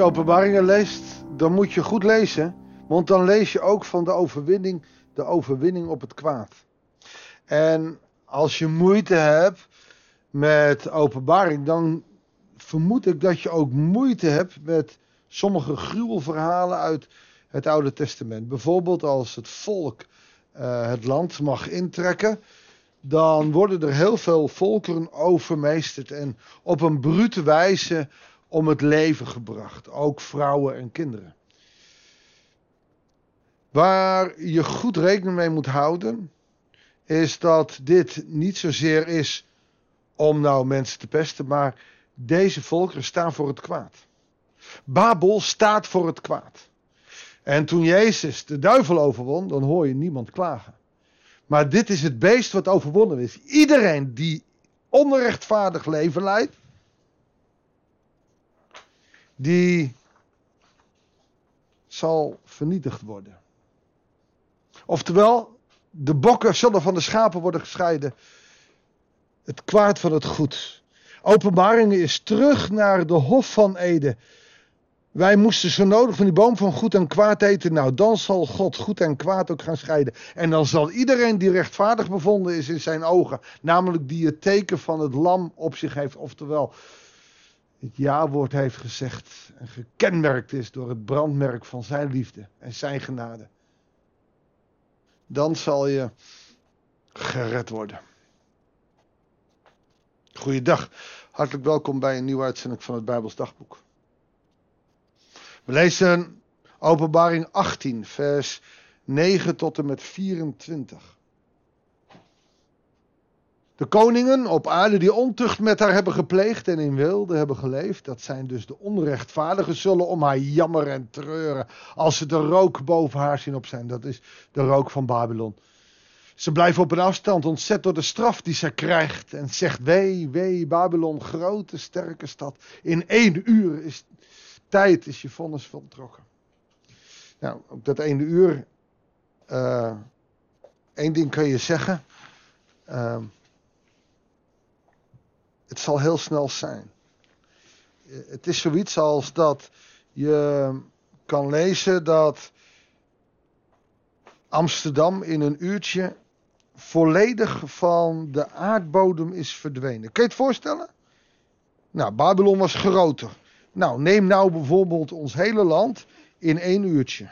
je openbaringen leest, dan moet je goed lezen. Want dan lees je ook van de overwinning, de overwinning op het kwaad. En als je moeite hebt met openbaring, dan vermoed ik dat je ook moeite hebt met sommige gruwelverhalen uit het Oude Testament. Bijvoorbeeld als het volk uh, het land mag intrekken, dan worden er heel veel volkeren overmeesterd en op een brute wijze om het leven gebracht. Ook vrouwen en kinderen. Waar je goed rekening mee moet houden, is dat dit niet zozeer is om nou mensen te pesten, maar deze volkeren staan voor het kwaad. Babel staat voor het kwaad. En toen Jezus de duivel overwon, dan hoor je niemand klagen. Maar dit is het beest wat overwonnen is. Iedereen die onrechtvaardig leven leidt, die zal vernietigd worden. Oftewel, de bokken zullen van de schapen worden gescheiden. Het kwaad van het goed. Openbaringen is terug naar de Hof van Eden. Wij moesten zo nodig van die boom van goed en kwaad eten. Nou, dan zal God goed en kwaad ook gaan scheiden. En dan zal iedereen die rechtvaardig bevonden is in zijn ogen, namelijk die het teken van het lam op zich heeft, oftewel het ja-woord heeft gezegd en gekenmerkt is door het brandmerk van zijn liefde en zijn genade. Dan zal je gered worden. Goeiedag, hartelijk welkom bij een nieuwe uitzending van het Bijbels Dagboek. We lezen Openbaring 18, vers 9 tot en met 24. De koningen op aarde die ontucht met haar hebben gepleegd en in wilde hebben geleefd, dat zijn dus de onrechtvaardigen, zullen om haar jammeren en treuren als ze de rook boven haar zien op zijn. Dat is de rook van Babylon. Ze blijven op een afstand ontzet door de straf die ze krijgt en zegt, wee, wee, Babylon, grote, sterke stad. In één uur is tijd is je vonnis voltrokken. Nou, op dat ene uur, uh, één ding kan je zeggen. Uh, het zal heel snel zijn. Het is zoiets als dat je kan lezen dat Amsterdam in een uurtje volledig van de aardbodem is verdwenen. Kun je het voorstellen? Nou, Babylon was groter. Nou, neem nou bijvoorbeeld ons hele land in één uurtje.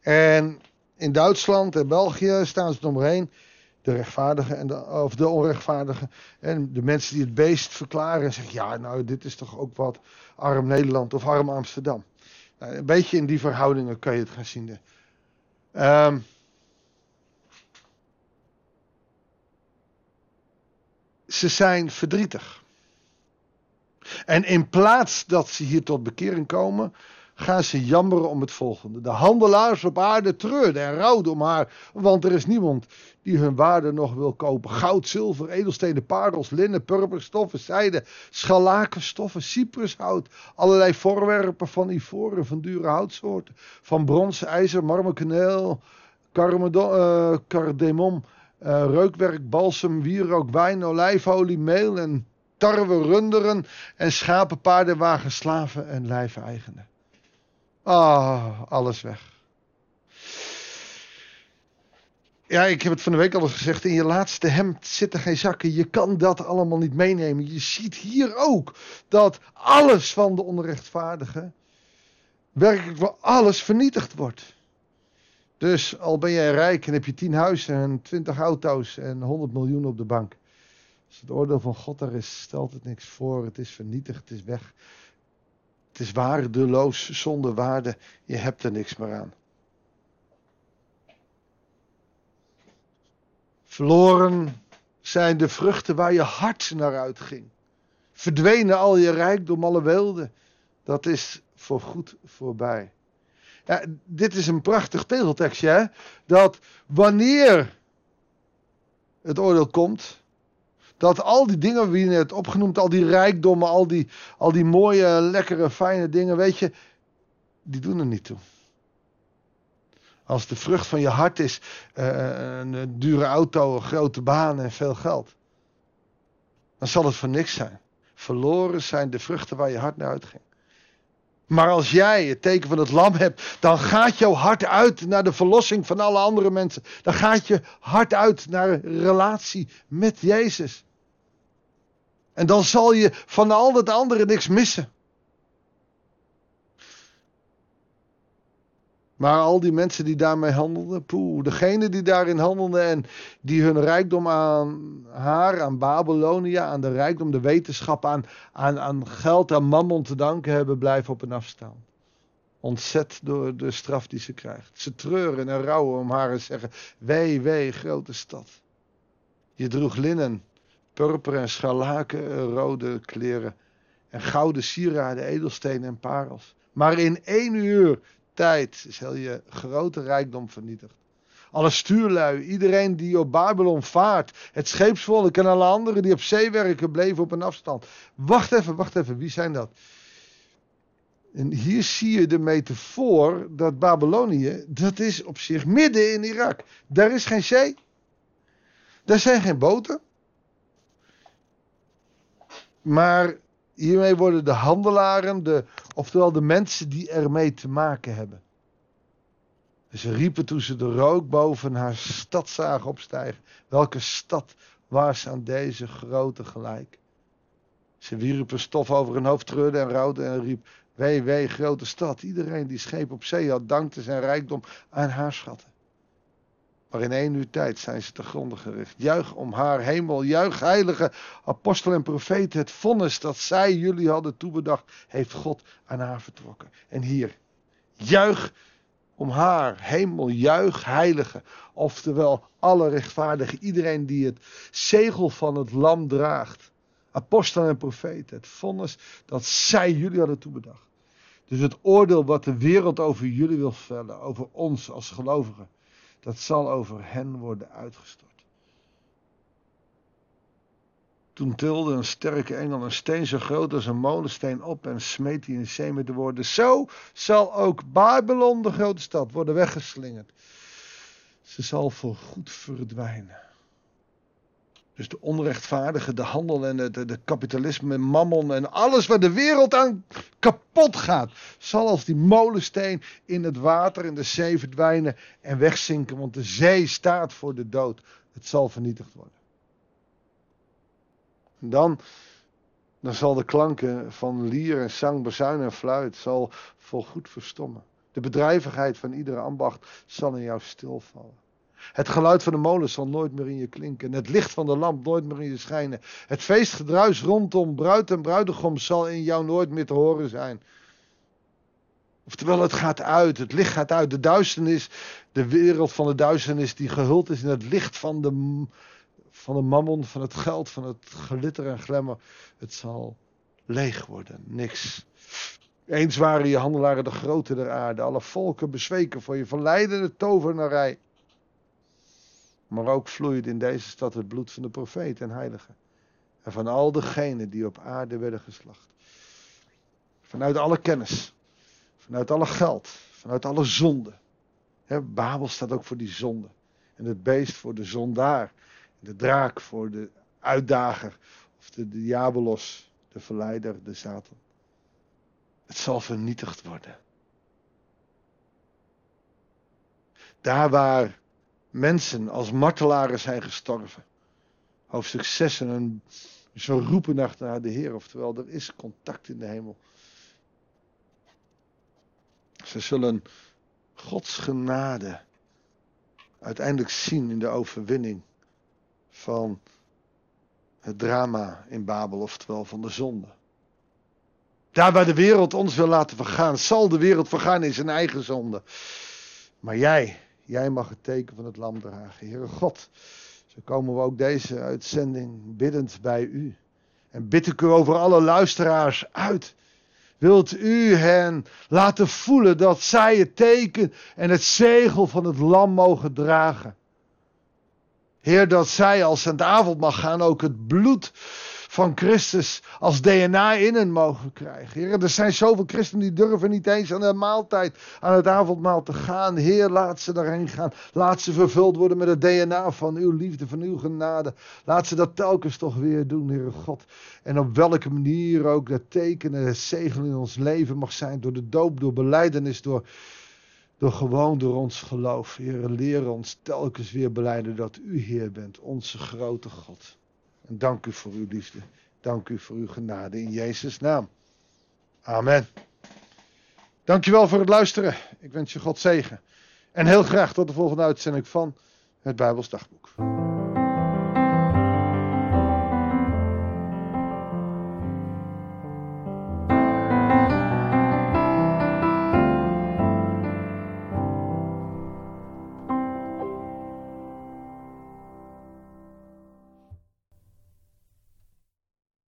En in Duitsland en België staan ze eromheen. De rechtvaardigen en de, of de onrechtvaardigen. En de mensen die het beest verklaren en zeggen: ja, nou, dit is toch ook wat arm Nederland of arm Amsterdam. Nou, een beetje in die verhoudingen kan je het gaan zien. Um, ze zijn verdrietig. En in plaats dat ze hier tot bekering komen, gaan ze jammeren om het volgende. De handelaars op aarde treurden en rouwden om haar, want er is niemand die hun waarde nog wil kopen. Goud, zilver, edelstenen, parels, linnen, purperstoffen, zijde, scharlakenstoffen, cyprushout, allerlei voorwerpen van ivoren, van dure houtsoorten, van brons, ijzer, marmer, kaneel, uh, cardemom, uh, reukwerk, balsem, wierook, wijn, olijfolie, meel en tarwe, runderen en schapen, paarden, wagens, slaven en lijfeigenen. Ah, alles weg. Ja, ik heb het van de week al eens gezegd. In je laatste hemd zitten geen zakken. Je kan dat allemaal niet meenemen. Je ziet hier ook dat alles van de onrechtvaardigen, werkelijk voor alles vernietigd wordt. Dus al ben jij rijk en heb je tien huizen en twintig auto's en 100 miljoen op de bank. Als het oordeel van God daar is, stelt het niks voor. Het is vernietigd, het is weg. Het is waardeloos, zonder waarde. Je hebt er niks meer aan. Verloren zijn de vruchten waar je hart naar uitging. Verdwenen al je rijkdom, alle weelde. Dat is voorgoed voorbij. Ja, dit is een prachtig tegeltekstje, hè? Dat wanneer het oordeel komt, dat al die dingen wie je net opgenoemd, al die rijkdommen, al die, al die mooie, lekkere, fijne dingen, weet je, die doen er niet toe. Als de vrucht van je hart is uh, een dure auto, een grote baan en veel geld, dan zal het voor niks zijn. Verloren zijn de vruchten waar je hart naar uitging. Maar als jij het teken van het lam hebt, dan gaat jouw hart uit naar de verlossing van alle andere mensen. Dan gaat je hart uit naar relatie met Jezus. En dan zal je van al het andere niks missen. Maar al die mensen die daarmee handelden, poeh, degene die daarin handelden en die hun rijkdom aan haar, aan Babylonia, aan de rijkdom, de wetenschap, aan, aan, aan geld, aan mammon te danken hebben, blijven op een afstand. Ontzet door de straf die ze krijgt. Ze treuren en rouwen om haar en zeggen, wee, wee, grote stad. Je droeg linnen, purper en scharlaken, rode kleren en gouden sieraden, edelstenen en parels. Maar in één uur tijd is heel je grote rijkdom vernietigd. Alle stuurlui, iedereen die op Babylon vaart, het scheepsvolk en alle anderen die op zee werken, bleven op een afstand. Wacht even, wacht even, wie zijn dat? En hier zie je de metafoor dat Babylonië, dat is op zich midden in Irak. Daar is geen zee. Daar zijn geen boten. Maar Hiermee worden de handelaren, de, oftewel de mensen die ermee te maken hebben. ze riepen toen ze de rook boven haar stad zagen opstijgen. Welke stad was aan deze grote gelijk? Ze wierpen stof over hun hoofd, treurde en rouwde en riep: Wee, wee, grote stad. Iedereen die scheep op zee had, dankte zijn rijkdom aan haar schatten. Maar in één uur tijd zijn ze te gronden gericht. Juich om haar hemel, juich heilige apostel en profeten. Het vonnis dat zij jullie hadden toebedacht, heeft God aan haar vertrokken. En hier, juich om haar hemel, juich heilige. Oftewel, alle rechtvaardigen, iedereen die het zegel van het lam draagt. Apostelen en profeten, het vonnis dat zij jullie hadden toebedacht. Dus het oordeel wat de wereld over jullie wil vellen, over ons als gelovigen dat zal over hen worden uitgestort. Toen tilde een sterke engel een steen zo groot als een molensteen op en smeet die in de zee met de woorden: Zo zal ook Babylon, de grote stad, worden weggeslingerd. Ze zal voorgoed verdwijnen. Dus de onrechtvaardige, de handel en de, de, kapitalisme, mammon en alles waar de wereld aan kapot gaat, zal als die molensteen in het water, in de zee verdwijnen en wegzinken. Want de zee staat voor de dood. Het zal vernietigd worden. En dan, dan zal de klanken van lier en zang, bazuin en fluit zal volgoed verstommen. De bedrijvigheid van iedere ambacht zal in jou stilvallen. Het geluid van de molen zal nooit meer in je klinken. Het licht van de lamp nooit meer in je schijnen. Het feestgedruis rondom bruid en bruidegom zal in jou nooit meer te horen zijn. Oftewel, het gaat uit, het licht gaat uit. De duisternis, de wereld van de duisternis die gehuld is in het licht van de, van de mammon, van het geld, van het glitter en glemmer. Het zal leeg worden, niks. Eens waren je handelaren de grote der aarde, alle volken bezweken voor je verleidende tovernarij. Maar ook vloeide in deze stad het bloed van de profeet en heiligen. En van al degenen die op aarde werden geslacht. Vanuit alle kennis. Vanuit alle geld. Vanuit alle zonde. Babel staat ook voor die zonde. En het beest voor de zondaar. De draak voor de uitdager. Of de diabolos, de verleider, de Satan. Het zal vernietigd worden. Daar waar mensen als martelaren zijn gestorven. Hoofdstuk 6 en zo roepen naar de Heer, oftewel er is contact in de hemel. Ze zullen Gods genade uiteindelijk zien in de overwinning van het drama in Babel, oftewel van de zonde. Daar waar de wereld ons wil laten vergaan, zal de wereld vergaan in zijn eigen zonde. Maar jij, Jij mag het teken van het lam dragen. Heere God, zo komen we ook deze uitzending biddend bij u. En bid ik u over alle luisteraars uit. Wilt u hen laten voelen dat zij het teken en het zegel van het lam mogen dragen? Heer, dat zij als aan het avond mag gaan ook het bloed van Christus als DNA in hen mogen krijgen. Heer, er zijn zoveel christenen die durven niet eens aan de maaltijd, aan het avondmaal te gaan. Heer, laat ze daarheen gaan. Laat ze vervuld worden met het DNA van uw liefde, van uw genade. Laat ze dat telkens toch weer doen, Heer God. En op welke manier ook dat tekenen, het zegel in ons leven mag zijn. Door de doop, door beleidenis, door, door gewoon door ons geloof. Heer, leer ons telkens weer beleiden dat u Heer bent, onze grote God. En dank u voor uw liefde. Dank u voor uw genade in Jezus' naam. Amen. Dankjewel voor het luisteren. Ik wens je God zegen. En heel graag tot de volgende uitzending van het Bijbels Dagboek.